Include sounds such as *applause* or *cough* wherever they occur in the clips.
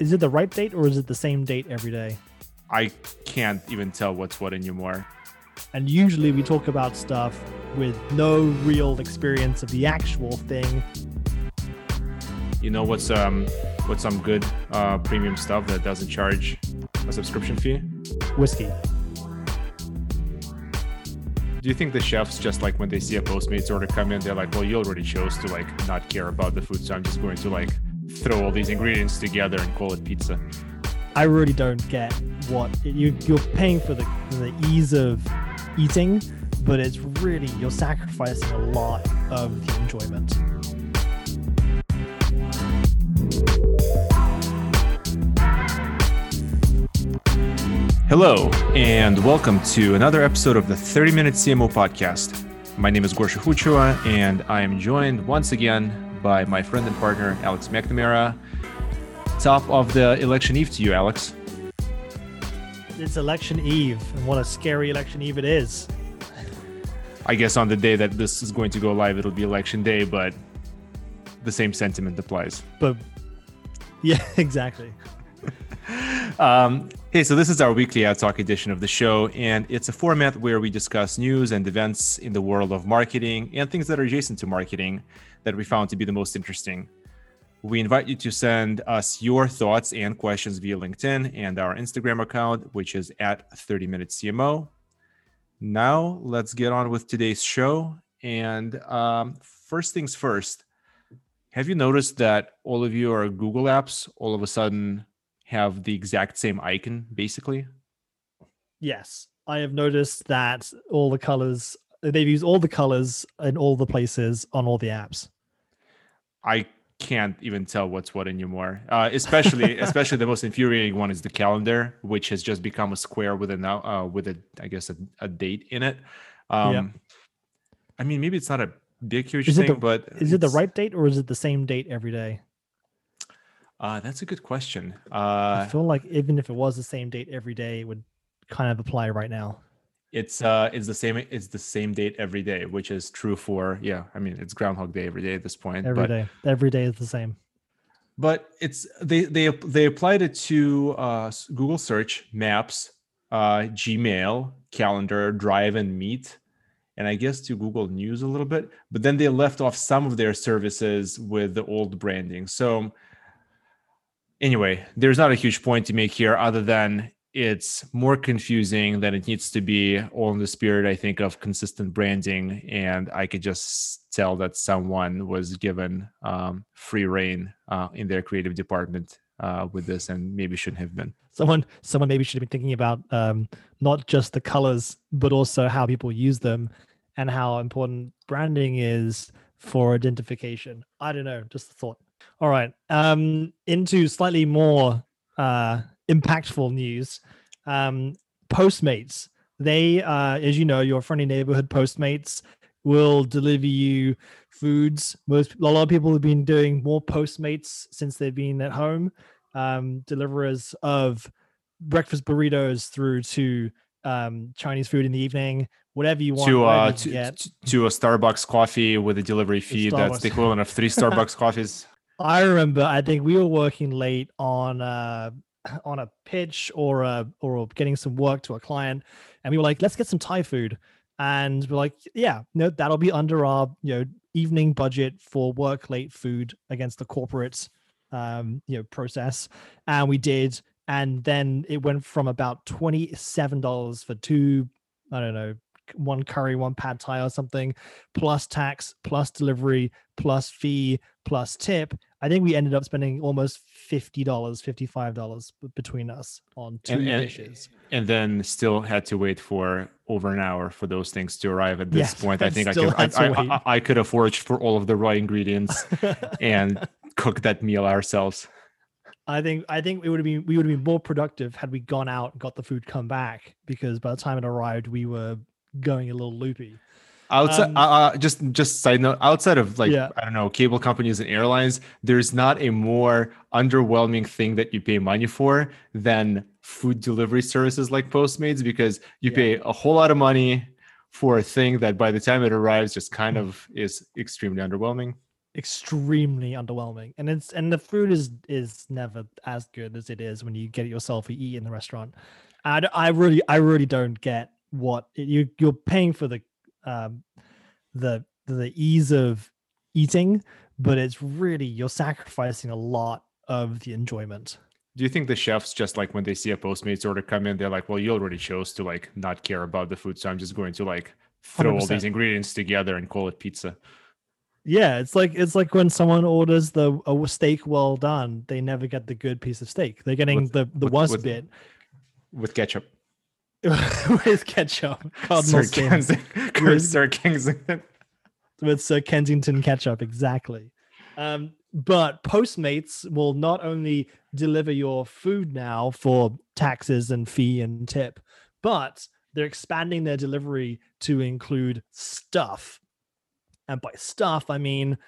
Is it the right date or is it the same date every day? I can't even tell what's what anymore. And usually we talk about stuff with no real experience of the actual thing. You know what's um what's some good uh, premium stuff that doesn't charge a subscription fee? Whiskey. Do you think the chefs just like when they see a Postmates order come in, they're like, well, you already chose to like not care about the food, so I'm just going to like throw all these ingredients together and call it pizza. I really don't get what you you're paying for the the ease of eating, but it's really you're sacrificing a lot of the enjoyment. Hello, and welcome to another episode of the 30 Minute CMO Podcast. My name is Gosha Khuchua, and I am joined once again by my friend and partner, Alex McNamara. Top of the election eve to you, Alex. It's election eve, and what a scary election eve it is. I guess on the day that this is going to go live, it'll be election day, but the same sentiment applies. But *laughs* yeah, exactly. *laughs* Um, hey, so this is our weekly ad talk edition of the show, and it's a format where we discuss news and events in the world of marketing and things that are adjacent to marketing that we found to be the most interesting. We invite you to send us your thoughts and questions via LinkedIn and our Instagram account, which is at 30 Minute CMO. Now, let's get on with today's show. And um, first things first, have you noticed that all of your Google apps all of a sudden have the exact same icon, basically? Yes, I have noticed that all the colors they've used all the colors in all the places on all the apps. I can't even tell what's what anymore. Uh, especially, *laughs* especially the most infuriating one is the calendar, which has just become a square with a now uh, with a I guess a, a date in it. Um, Yeah. I mean, maybe it's not a big huge Is thing, the- but Is it the right date or is it the same date every day? Uh, that's a good question. I Uh, feel like even if it was the same date every day, it would kind of apply right now. it's uh, it's the same. It's the same date every day, which is true for yeah. I mean, it's Groundhog Day every day at this point. Every but day, Every day is the same. but it's they they they applied it to uh, Google Search, Maps, uh, Gmail, Calendar, Drive, and Meet, and I guess to Google News a little bit. But then they left off some of their services with the old branding. So anyway, there's not a huge point to make here, other than it's more confusing than it needs to be. All in the spirit, I think, of consistent branding, and I could just tell that someone was given um, free reign uh, in their creative department uh, with this, and maybe shouldn't have been. Someone, someone maybe should have been thinking about um, not just the colors, but also how people use them and how important branding is for identification. I don't know, just a thought. All right, um, into slightly more uh, impactful news. Um, Postmates, they, uh, as you know, your friendly neighborhood Postmates will deliver you foods. Most a lot of people have been doing more Postmates since they've been at home. Um, deliverers of breakfast burritos through to um, Chinese food in the evening, whatever you want. To uh, to, to to a Starbucks coffee with a delivery fee that's the equivalent of three *laughs* Starbucks coffees. I remember. I think we were working late on uh *clears throat* on a pitch or uh or getting some work to a client, and we were like, let's get some Thai food, and we're like, yeah, no, that'll be under our you know evening budget for work late food against the corporate um you know process, and we did, and then it went from about twenty seven dollars for two, I don't know. One curry, one pad thai or something, plus tax, plus delivery, plus fee, plus tip. I think we ended up spending almost fifty dollars, fifty-five dollars between us on two And- and- dishes. and then still had to wait for over an hour for those things to arrive. At this point, I think I could I, I. I, could have foraged for all of the raw ingredients *laughs* and cook that meal ourselves. I think I think it would have been we would have been more productive had we gone out and got the food come back because by the time it arrived we were going a little loopy. Outside, Um, uh, uh, just just side note, outside of like Yeah. I don't know, cable companies and airlines, there's not a more underwhelming thing that you pay money for than food delivery services like Postmates because you Yeah. pay a whole lot of money for a thing that by the time it arrives just kind of is extremely underwhelming. extremely underwhelming and it's and the food is is never as good as it is when you get it yourself or eat in the restaurant and i really i really don't get what you you're paying for the um the the ease of eating but it's really you're sacrificing a lot of the enjoyment do you think the chefs just like when they see a postmates order come in they're like well you already chose to like not care about the food so i'm just going to like throw 100%. all these ingredients together and call it pizza yeah, it's like it's like when someone orders the a steak well done, they never get the good piece of steak. They're getting with, the the with, worst with, bit with ketchup. *laughs* with ketchup, Cardinal Sir, Kensington. with, *laughs* Sir Kensington. With Sir Kensington ketchup, exactly. Um, but Postmates will not only deliver your food now for taxes and fee and tip, but they're expanding their delivery to include stuff and by stuff, I mean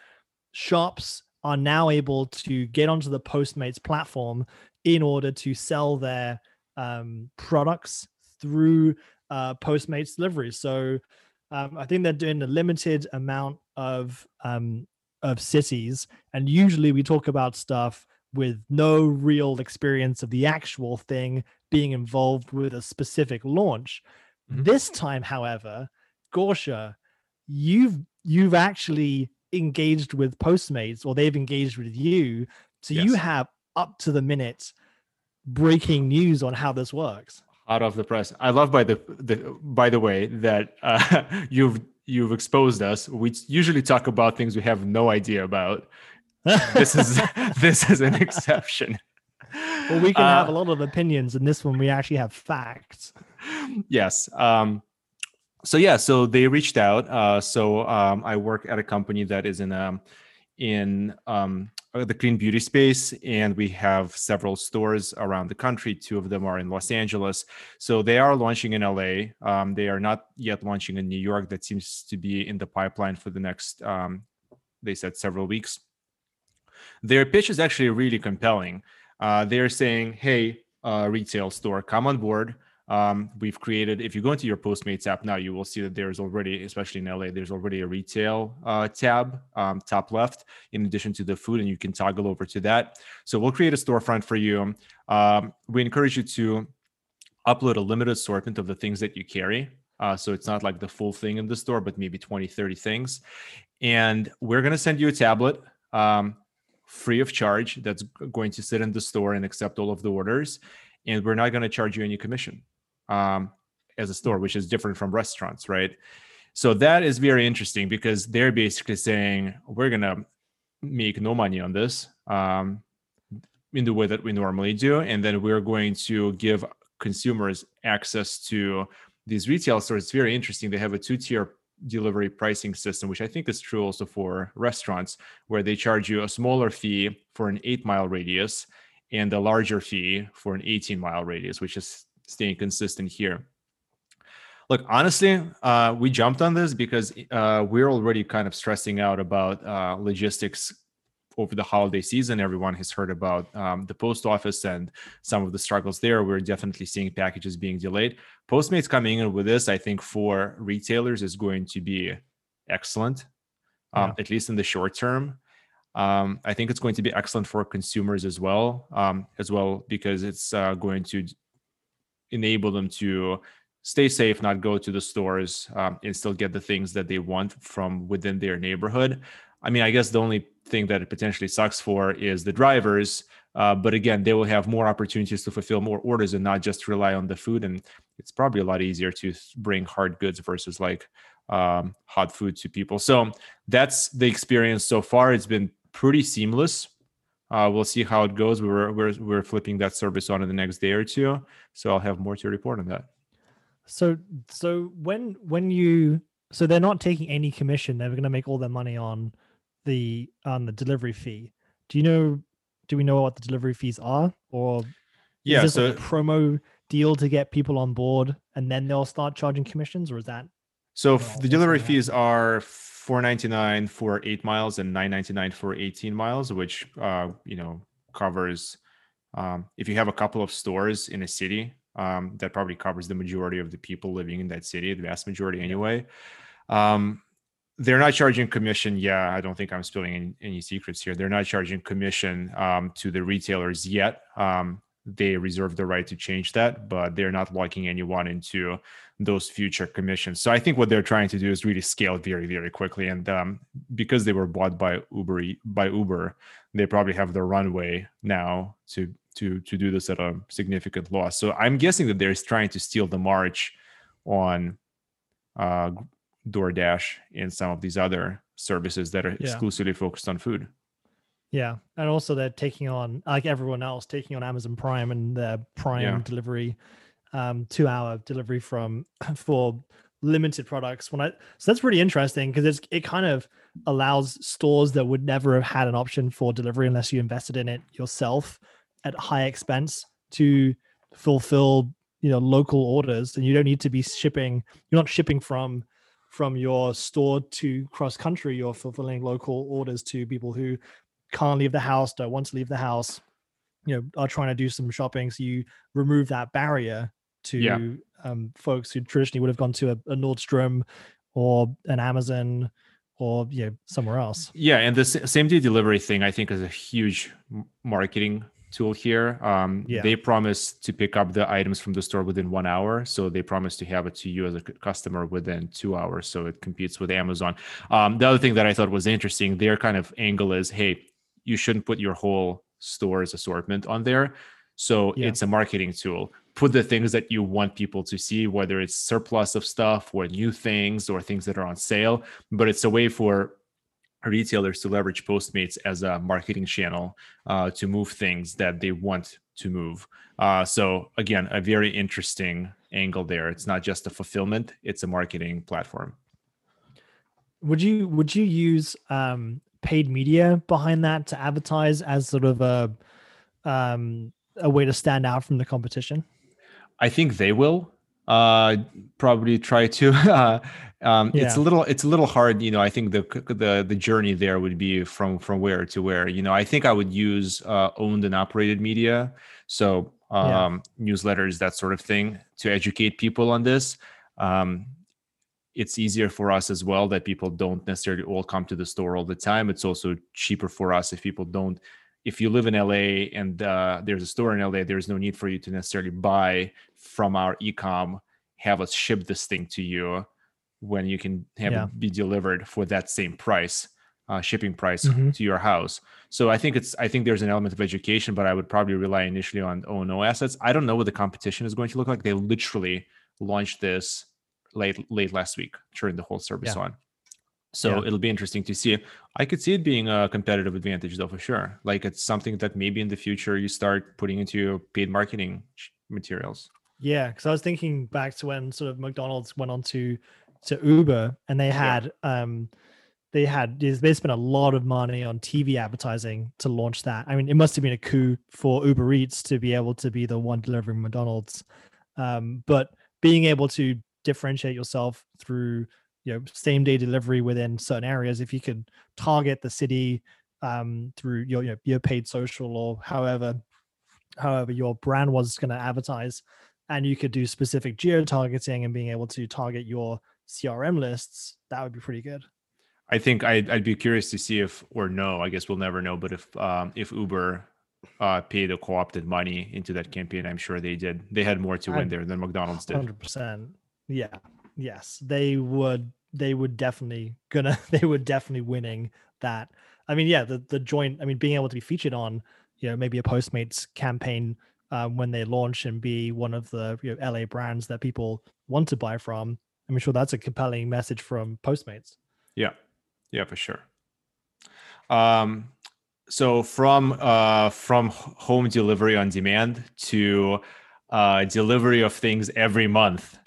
shops are now able to get onto the Postmates platform in order to sell their um, products through uh, Postmates delivery. So um, I think they're doing a limited amount of um, of cities, and usually we talk about stuff with no real experience of the actual thing being involved with a specific launch. Mm-hmm. This time, however, Gosha, you've you've actually engaged with Postmates or they've engaged with you. So yes. you have up to the minute breaking news on how this works. Out of the press. I love by the, the by the way that uh, *laughs* you've you've exposed us. We usually talk about things we have no idea about. this is *laughs* this is an exception. Well, we can uh, have a lot of opinions, and this one we actually have facts. Yes. Um, so yeah, so they reached out. Uh, so um, I work at a company that is in um, in um, uh, the clean beauty space, and we have several stores around the country. Two of them are in Los Angeles. So they are launching in LA. Um, they are not yet launching in New York. That seems to be in the pipeline for the next. Um, they said several weeks. Their pitch is actually really compelling. Uh, they're saying, "Hey, uh, retail store, come on board." Um, we've created, if you go into your Postmates app now, you will see that there's already, especially in LA, there's already a retail uh, tab um, top left in addition to the food, and you can toggle over to that. So we'll create a storefront for you. Um, we encourage you to upload a limited assortment of the things that you carry. Uh, so it's not like the full thing in the store, but maybe 20, 30 things. And we're going to send you a tablet um, free of charge that's going to sit in the store and accept all of the orders. And we're not going to charge you any commission um, as a store, which is different from restaurants, right? So that is very interesting because they're basically saying we're gonna make no money on this um, in the way that we normally do, and then we're going to give consumers access to these retail stores. It's very interesting. They have a two-tier delivery pricing system, which I think is true also for restaurants, where they charge you a smaller fee for an eight-mile radius and a larger fee for an 18-mile radius, which is staying consistent here. Look, honestly, uh, we jumped on this because uh, we're already kind of stressing out about uh, logistics over the holiday season. Everyone has heard about um, the post office and some of the struggles there. We're definitely seeing packages being delayed. Postmates coming in with this, I think, for retailers is going to be excellent, um, yeah. at least in the short term. Um, I think it's going to be excellent for consumers as well, um, as well because it's uh, going to enable them to stay safe, not go to the stores, um, and still get the things that they want from within their neighborhood. I mean, I guess the only thing that it potentially sucks for is the drivers. Uh, but again, they will have more opportunities to fulfill more orders and not just rely on the food. And it's probably a lot easier to bring hard goods versus like um, hot food to people. So that's the experience so far. It's been pretty seamless. Uh, we'll see how it goes. We're, we're we're flipping that service on in the next day or two, so I'll have more to report on that. So so when when you so they're not taking any commission. They're going to make all their money on the on the delivery fee. Do you know? Do we know what the delivery fees are, or yeah, so like a promo deal to get people on board, and then they'll start charging commissions, or is that? So the delivery fees are 499 for eight miles and 999 for 18 miles which uh, you know covers um, if you have a couple of stores in a city um, that probably covers the majority of the people living in that city the vast majority anyway um, they're not charging commission. Yeah, I don't think I'm spilling any, any secrets here. They're not charging commission um, to the retailers yet. Um, they reserve the right to change that, but they're not locking anyone into those future commissions. So I think what they're trying to do is really scale very, very quickly. And um, because they were bought by Uber, by Uber, they probably have the runway now to to to do this at a significant loss. So I'm guessing that they're trying to steal the march on uh, DoorDash and some of these other services that are yeah. exclusively focused on food. Yeah, and also they're taking on like everyone else, taking on Amazon Prime and their Prime yeah. delivery, um, two hour delivery from *clears throat* for limited products. When I so that's pretty interesting because it's it kind of allows stores that would never have had an option for delivery unless you invested in it yourself at high expense to fulfill you know local orders, and you don't need to be shipping. You're not shipping from from your store to cross country. You're fulfilling local orders to people who can't leave the house, don't want to leave the house, you know, are trying to do some shopping. So you remove that barrier to yeah. um, folks who traditionally would have gone to a, a Nordstrom or an Amazon or you know somewhere else. Yeah, and the same day delivery thing I think is a huge marketing tool here. Um, yeah. They promise to pick up the items from the store within one hour. So they promise to have it to you as a customer within two hours. So it competes with Amazon. Um, the other thing that I thought was interesting, their kind of angle is hey, you shouldn't put your whole store's assortment on there. So yeah. it's a marketing tool. Put the things that you want people to see, whether it's surplus of stuff or new things or things that are on sale. But it's a way for retailers to leverage Postmates as a marketing channel uh, to move things that they want to move. Uh, so again, a very interesting angle there. It's not just a fulfillment; it's a marketing platform. Would you would you use um, paid media behind that to advertise as sort of a um, a way to stand out from the competition? I think they will uh, probably try to. *laughs* Uh, um, yeah. It's a little it's a little hard, you know. I think the the the journey there would be from from where to where. You know, I think I would use uh, owned and operated media, so um, yeah. newsletters, that sort of thing, to educate people on this. Um, it's easier for us as well that people don't necessarily all come to the store all the time. It's also cheaper for us if people don't. If you live in LA and uh, there's a store in LA, there's no need for you to necessarily buy from our ecom, have us ship this thing to you when you can have yeah. it be delivered for that same price, uh, shipping price mm-hmm. to your house. So I think it's I think there's an element of education, but I would probably rely initially on O&O assets. I don't know what the competition is going to look like. They literally launched this late late last week, during the whole service yeah. on. So yeah. it'll be interesting to see. I could see it being a competitive advantage though for sure. Like it's something that maybe in the future you start putting into your paid marketing materials. Yeah, because I was thinking back to when sort of McDonald's went on to to Uber and they had yeah. um they had they spent a lot of money on TV advertising to launch that. I mean, it must have been a coup for Uber Eats to be able to be the one delivering McDonald's. Um, but being able to differentiate yourself through you know same day delivery within certain areas. If you could target the city um, through your, your your paid social or however however your brand was going to advertise and you could do specific geo targeting and being able to target your crm lists that would be pretty good. I think i'd, I'd be curious to see if or no i guess we'll never know but if um, if uber uh, paid a co-opted money into that campaign i'm sure they did. They had more to win there than mcdonald's did. 100% yeah. Yes. They would they would definitely gonna *laughs* they would definitely winning that. I mean, yeah, the the joint I mean being able to be featured on, you know, maybe a Postmates campaign um, when they launch and be one of the you know, LA brands that people want to buy from. I'm sure that's a compelling message from Postmates. Yeah. Yeah, for sure. Um so from uh from home delivery on demand to uh delivery of things every month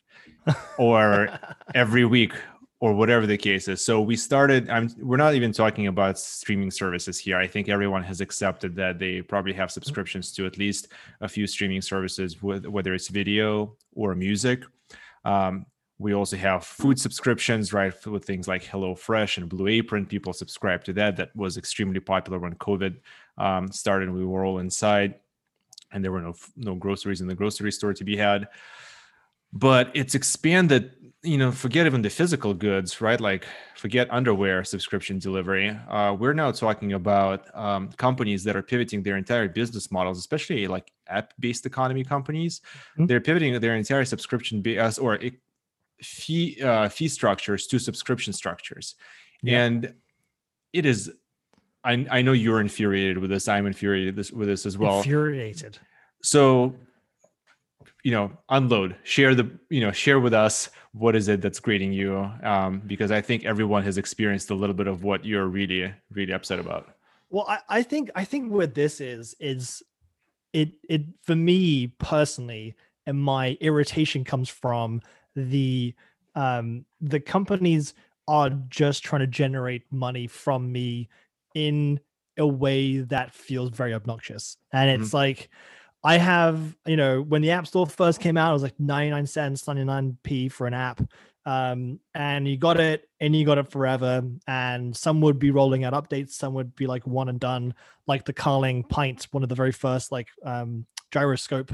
or every week or whatever the case is. So we started. I'm. We're not even talking about streaming services here. I think everyone has accepted that they probably have subscriptions to at least a few streaming services, with, whether it's video or music. Um, we also have food subscriptions, right, with things like HelloFresh and Blue Apron. People subscribe to that. That was extremely popular when COVID um, started. We were all inside, and there were no no groceries in the grocery store to be had but it's expanded you know forget even the physical goods right? Like forget underwear subscription delivery. Uh, we're now talking about um, companies that are pivoting their entire business models especially like app-based economy companies. Mm-hmm. they're pivoting their entire subscription base or fee uh, fee structures to subscription structures. Yeah. and it is I, I know you're infuriated with this i'm infuriated this, with this as well. Infuriated. So you know unload share the you know share with us what is it that's grating you um, because i think everyone has experienced a little bit of what you're really really upset about well I, I think i think what this is is it it for me personally and my irritation comes from the um the companies are just trying to generate money from me in a way that feels very obnoxious and it's mm-hmm. like I have, you know, when the App Store first came out, it was like 99 cents, 99p for an app. Um, and you got it and you got it forever. And some would be rolling out updates, some would be like one and done, like the Carling Pint, one of the very first like um, gyroscope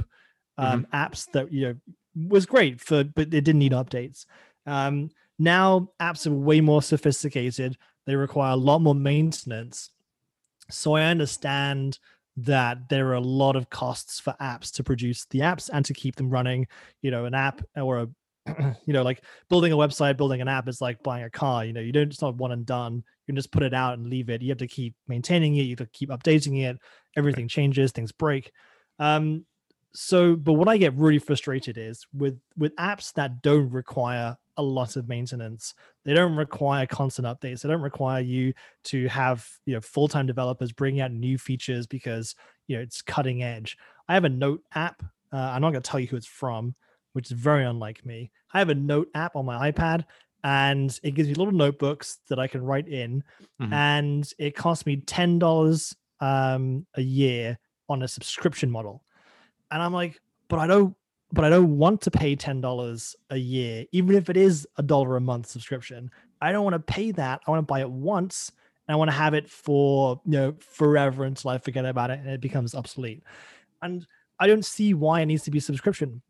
um, mm-hmm. apps that you know was great for, but it didn't need updates. Um, now apps are way more sophisticated. They require a lot more maintenance. So I understand that there are a lot of costs for apps to produce the apps and to keep them running. You know, an app or a *clears throat* you know, like building a website, building an app is like buying a car. You know, you don't just not one and done. You can just put it out and leave it. You have to keep maintaining it. You have to keep updating it. Everything changes, things break. Um, so, but what I get really frustrated is with with apps that don't require a lot of maintenance. They don't require constant updates. They don't require you to have you know full-time developers bringing out new features because you know it's cutting edge. I have a note app. Uh, I'm not going to tell you who it's from, which is very unlike me. I have a note app on my iPad, and it gives me little notebooks that I can write in, mm-hmm. and it costs me ten dollars um, a year on a subscription model. And I'm like, but I don't but I don't want to pay $10 a year, even if it is a dollar a month subscription. I don't want to pay that. I want to buy it once and I want to have it for, you know, forever until I forget about it and it becomes obsolete. And I don't see why it needs to be subscription.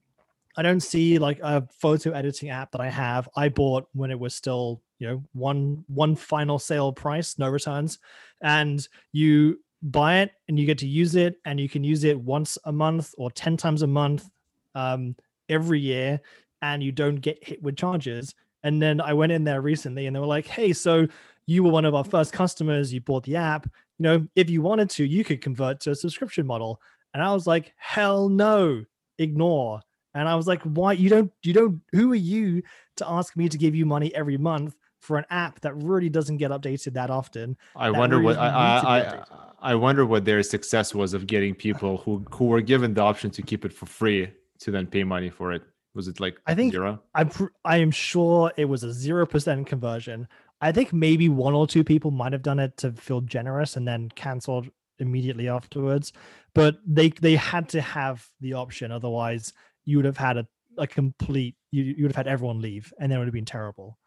I don't see like a photo editing app that I have. I bought when it was still, you know, one one final sale price, no returns. And you buy it and you get to use it and you can use it once a month or 10 times a month um, every year and you don't get hit with charges. And then I went in there recently and they were like, hey, so you were one of our first customers, you bought the app. You know, if you wanted to, you could convert to a subscription model. And I was like, hell no, ignore. And I was like, why you don't, you don't, who are you to ask me to give you money every month for an app that really doesn't get updated that often? I wonder really what I, I, I, I wonder what their success was of getting people who who were given the option to keep it for free to then pay money for it? Was it like I think zero? I'm I am sure it was a zero percent conversion. I think maybe one or two people might have done it to feel generous and then canceled immediately afterwards. But they they had to have the option, otherwise you would have had a, a complete you, you would have had everyone leave and then it would have been terrible.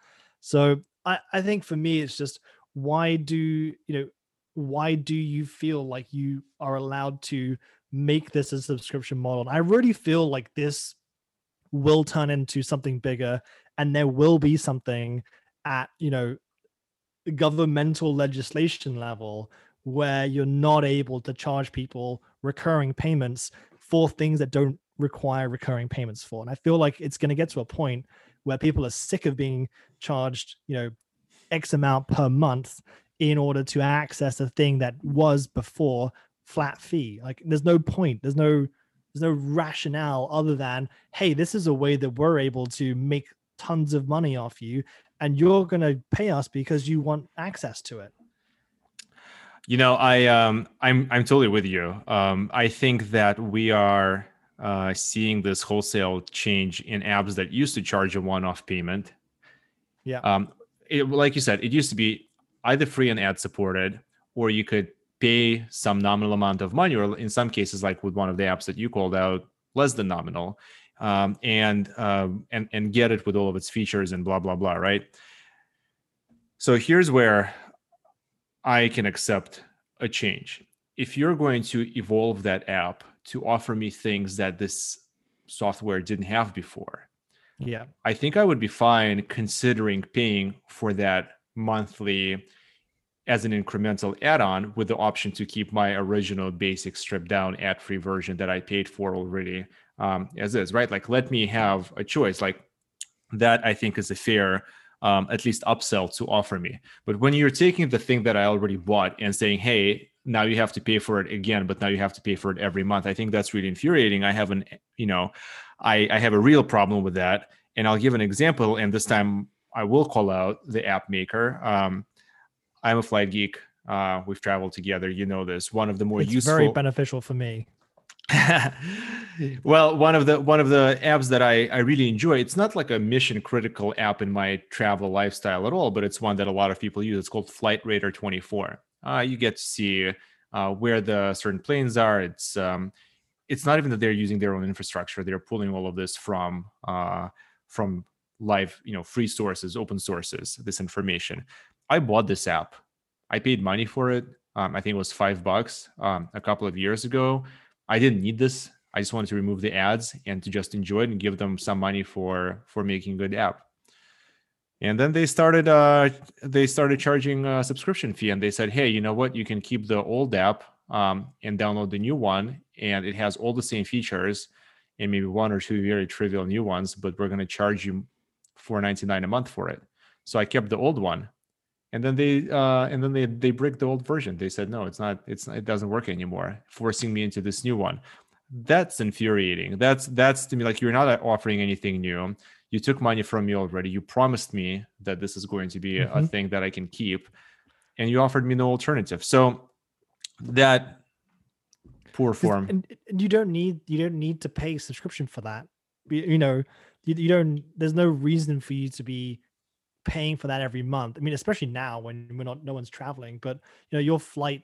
So I, I think for me it's just why do you know why do you feel like you are allowed to make this a subscription model. And I really feel like this will turn into something bigger and there will be something at, you know, governmental legislation level where you're not able to charge people recurring payments for things that don't require recurring payments for. And I feel like it's going to get to a point where people are sick of being charged, you know, X amount per month in order to access a thing that was before flat fee. Like there's no point. There's no there's no rationale other than hey, this is a way that we're able to make tons of money off you and you're going to pay us because you want access to it. You know, I um I'm I'm totally with you. Um I think that we are uh, seeing this wholesale change in apps that used to charge a one-off payment. Yeah. Um, it, like you said, it used to be either free and ad supported, or you could pay some nominal amount of money, or in some cases, like with one of the apps that you called out, less than nominal, um, and um, and and get it with all of its features and blah blah blah, right? So here's where I can accept a change. If you're going to evolve that app to offer me things that this software didn't have before, Yeah. I think I would be fine considering paying for that monthly as an incremental add-on with the option to keep my original basic stripped down ad-free version that I paid for already um, as is, right? Like let me have a choice. Like that I think is a fair um, at least upsell to offer me. But when you're taking the thing that I already bought and saying, hey, now you have to pay for it again, but now you have to pay for it every month, I think that's really infuriating. I have an, you know, I, I have a real problem with that. And I'll give an example. And this time I will call out the app maker. Um, I'm a flight geek. Uh, we've traveled together. You know this. One of the more it's useful. very beneficial for me. *laughs* well, one of the one of the apps that I I really enjoy. It's not like a mission critical app in my travel lifestyle at all, but it's one that a lot of people use. It's called Flightradar24. Uh, you get to see uh, where the certain planes are. It's um, it's not even that they're using their own infrastructure. They're pulling all of this from uh, from live, you know, free sources, open sources. This information. I bought this app. I paid money for it. Um, I think it was five bucks um, a couple of years ago. I didn't need this. I just wanted to remove the ads and to just enjoy it and give them some money for for making a good app. And then they started uh, they started charging a subscription fee, and they said, "Hey, you know what? You can keep the old app um, and download the new one, and it has all the same features, and maybe one or two very trivial new ones, but we're going to charge you four ninety nine a month for it." So I kept the old one, and then they uh, and then they they break the old version. They said, "No, it's not. It's it doesn't work anymore," forcing me into this new one that's infuriating that's that's to me like you're not offering anything new you took money from me already you promised me that this is going to be mm-hmm. a thing that i can keep and you offered me no alternative so that poor form and, you don't need you don't need to pay subscription for that you, know you, you don't there's no reason for you to be paying for that every month i mean especially now when we're not no one's traveling but you know your flight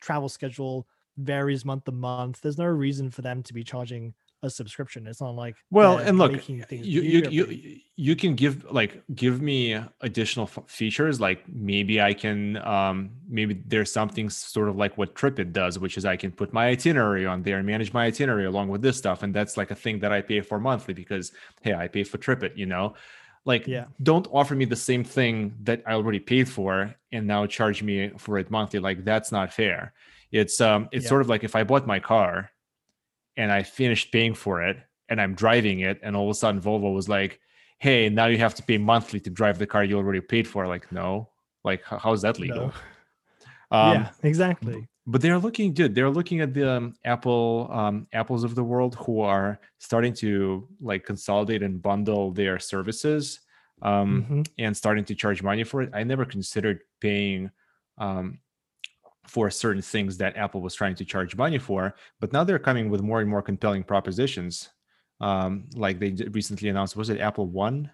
travel schedule varies month to month. There's no reason for them to be charging a subscription. It's not like well, and look, you you, you you can give like give me additional f- features. Like maybe I can um maybe there's something sort of like what TripIt does, which is I can put my itinerary on there and manage my itinerary along with this stuff, and that's like a thing that I pay for monthly because hey, I pay for TripIt, you know. Like, yeah. don't offer me the same thing that I already paid for and now charge me for it monthly. Like, that's not fair. It's um it's yeah. sort of like if I bought my car and I finished paying for it and I'm driving it and all of a sudden Volvo was like, "Hey, now you have to pay monthly to drive the car you already paid for." Like, no. Like how is that legal? *laughs* No. Um, yeah, exactly. But they're looking, dude. They're looking at the um, Apple um, apples of the world who are starting to like consolidate and bundle their services um, mm-hmm. and starting to charge money for it. I never considered paying um, for certain things that Apple was trying to charge money for. But now they're coming with more and more compelling propositions. Um, like they recently announced, was it Apple One,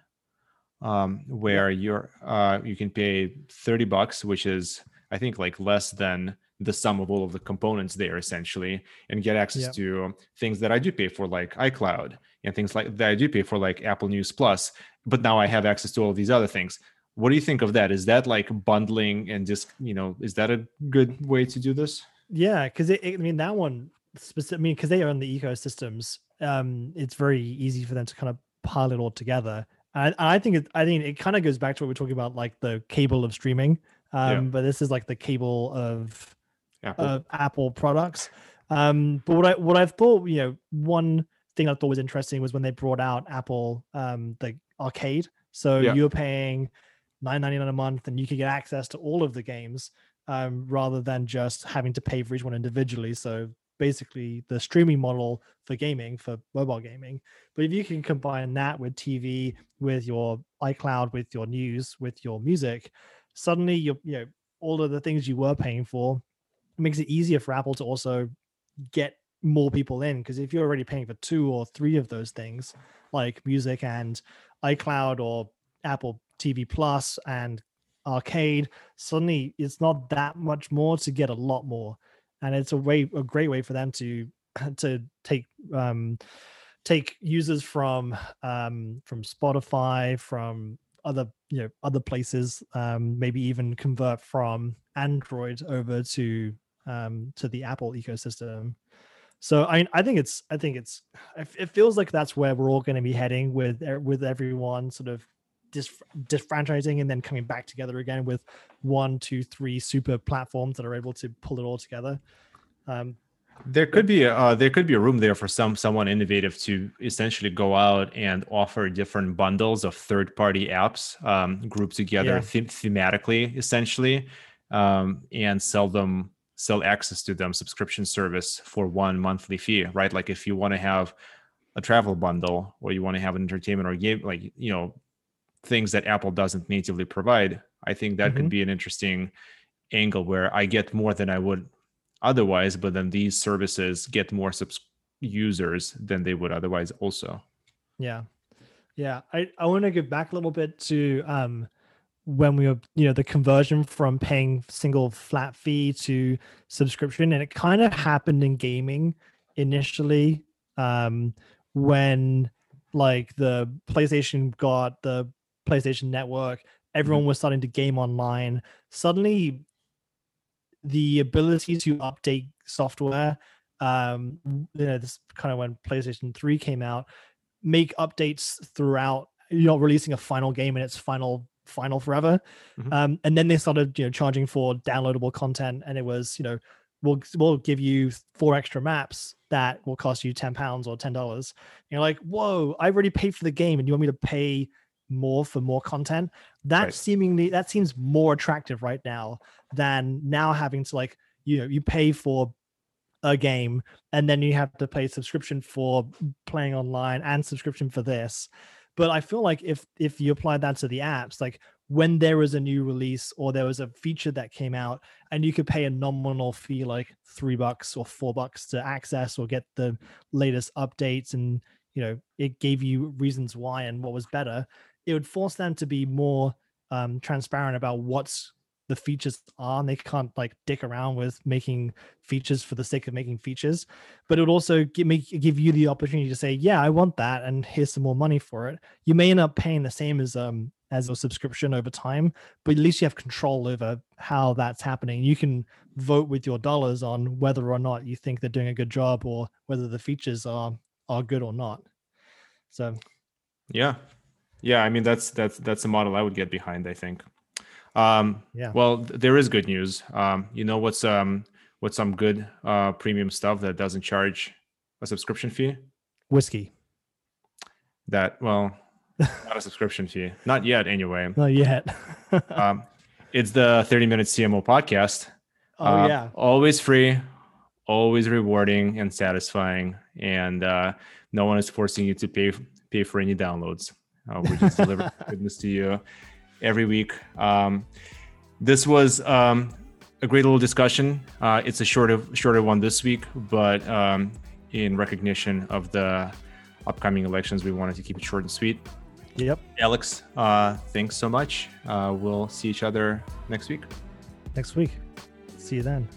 um, where you're uh, you can pay thirty bucks, which is I think like less than the sum of all of the components there essentially, and get access yep. to things that I do pay for, like iCloud, and things like that I do pay for, like Apple News Plus. But now I have access to all these other things what do you think of that is that like bundling and just you know is that a good way to do this yeah because i mean that one specific i mean because they are own the ecosystems um it's very easy for them to kind of pile it all together and i think it i think it kind of goes back to what we're talking about like the cable of streaming um yeah. but this is like the cable of apple, uh, apple products. Um but what i what i thought you know one thing i thought was interesting was when they brought out apple um the arcade. So yeah. you're paying 9.99 a month and you can get access to all of the games um, rather than just having to pay for each one individually. So basically the streaming model for gaming for mobile gaming. But if you can combine that with tv with your icloud with your news with your music suddenly you're you know all of the things you were paying for it makes it easier for apple to also get more people in because if you're already paying for two or three of those things like music and icloud or apple TV Plus and arcade, suddenly it's not that much more to get a lot more. And it's a way a great way for them to *clears throat* to take um take users from um from Spotify, from other you know other places, um, maybe even convert from Android over to um to the Apple ecosystem. So I I think it's I think it's *sighs* it feels like that's where we're all going to be heading with with everyone sort of dis, disfranchising and then coming back together again with one, two, three super platforms that are able to pull it all together. Um, there could be a, uh, there could be a room there for some someone innovative to essentially go out and offer different bundles of third party apps um, grouped together yeah. thematically essentially um, and sell them sell access to them subscription service for one monthly fee right? Like if you want to have a travel bundle or you want to have an entertainment or game like you know things that apple doesn't natively provide i think that mm-hmm. could be an interesting angle where i get more than i would otherwise but then these services get more subs- users than they would otherwise also. Yeah. Yeah. I i want to go back a little bit to um when we were you know the conversion from paying single flat fee to subscription and it kind of happened in gaming initially um when like the playstation got the playstation network everyone mm-hmm. was starting to game online suddenly the ability to update software um you know this kind of when playstation 3 came out make updates throughout you're not releasing a final game in its final final forever mm-hmm. um and then they started you know charging for downloadable content and it was you know we'll we'll give you four extra maps that will cost you 10 pounds or 10 dollars you're like whoa i already paid for the game and you want me to pay more for more content that right. seemingly that seems more attractive right now than now having to like you know you pay for a game and then you have to pay subscription for playing online and subscription for this but i feel like if if you apply that to the apps like when there was a new release or there was a feature that came out and you could pay a nominal fee like three bucks or four bucks to access or get the latest updates and you know it gave you reasons why and what was better it would force them to be more um, transparent about what's the features are and they can't like dick around with making features for the sake of making features but it would also give, make, give you the opportunity to say yeah i want that and here's some more money for it you may end up paying the same as um as a subscription over time but at least you have control over how that's happening you can vote with your dollars on whether or not you think they're doing a good job or whether the features are are good or not so yeah yeah, I mean that's that's that's a model I would get behind. I think. Um, yeah. Well, there is good news. Um, you know what's um what's some good uh premium stuff that doesn't charge a subscription fee? Whiskey. That well, *laughs* not a subscription fee, not yet. Anyway. Not yet. *laughs* um, it's the 30 minute CMO podcast. Oh uh, yeah. Always free, always rewarding and satisfying, and uh, no one is forcing you to pay pay for any downloads. Uh, we just deliver *laughs* goodness to you every week. Um, this was um, a great little discussion. Uh, it's a shorter shorter one this week, but um, in recognition of the upcoming elections, we wanted to keep it short and sweet. Yep. Alex, uh, thanks so much. Uh, we'll see each other next week. Next week. See you then.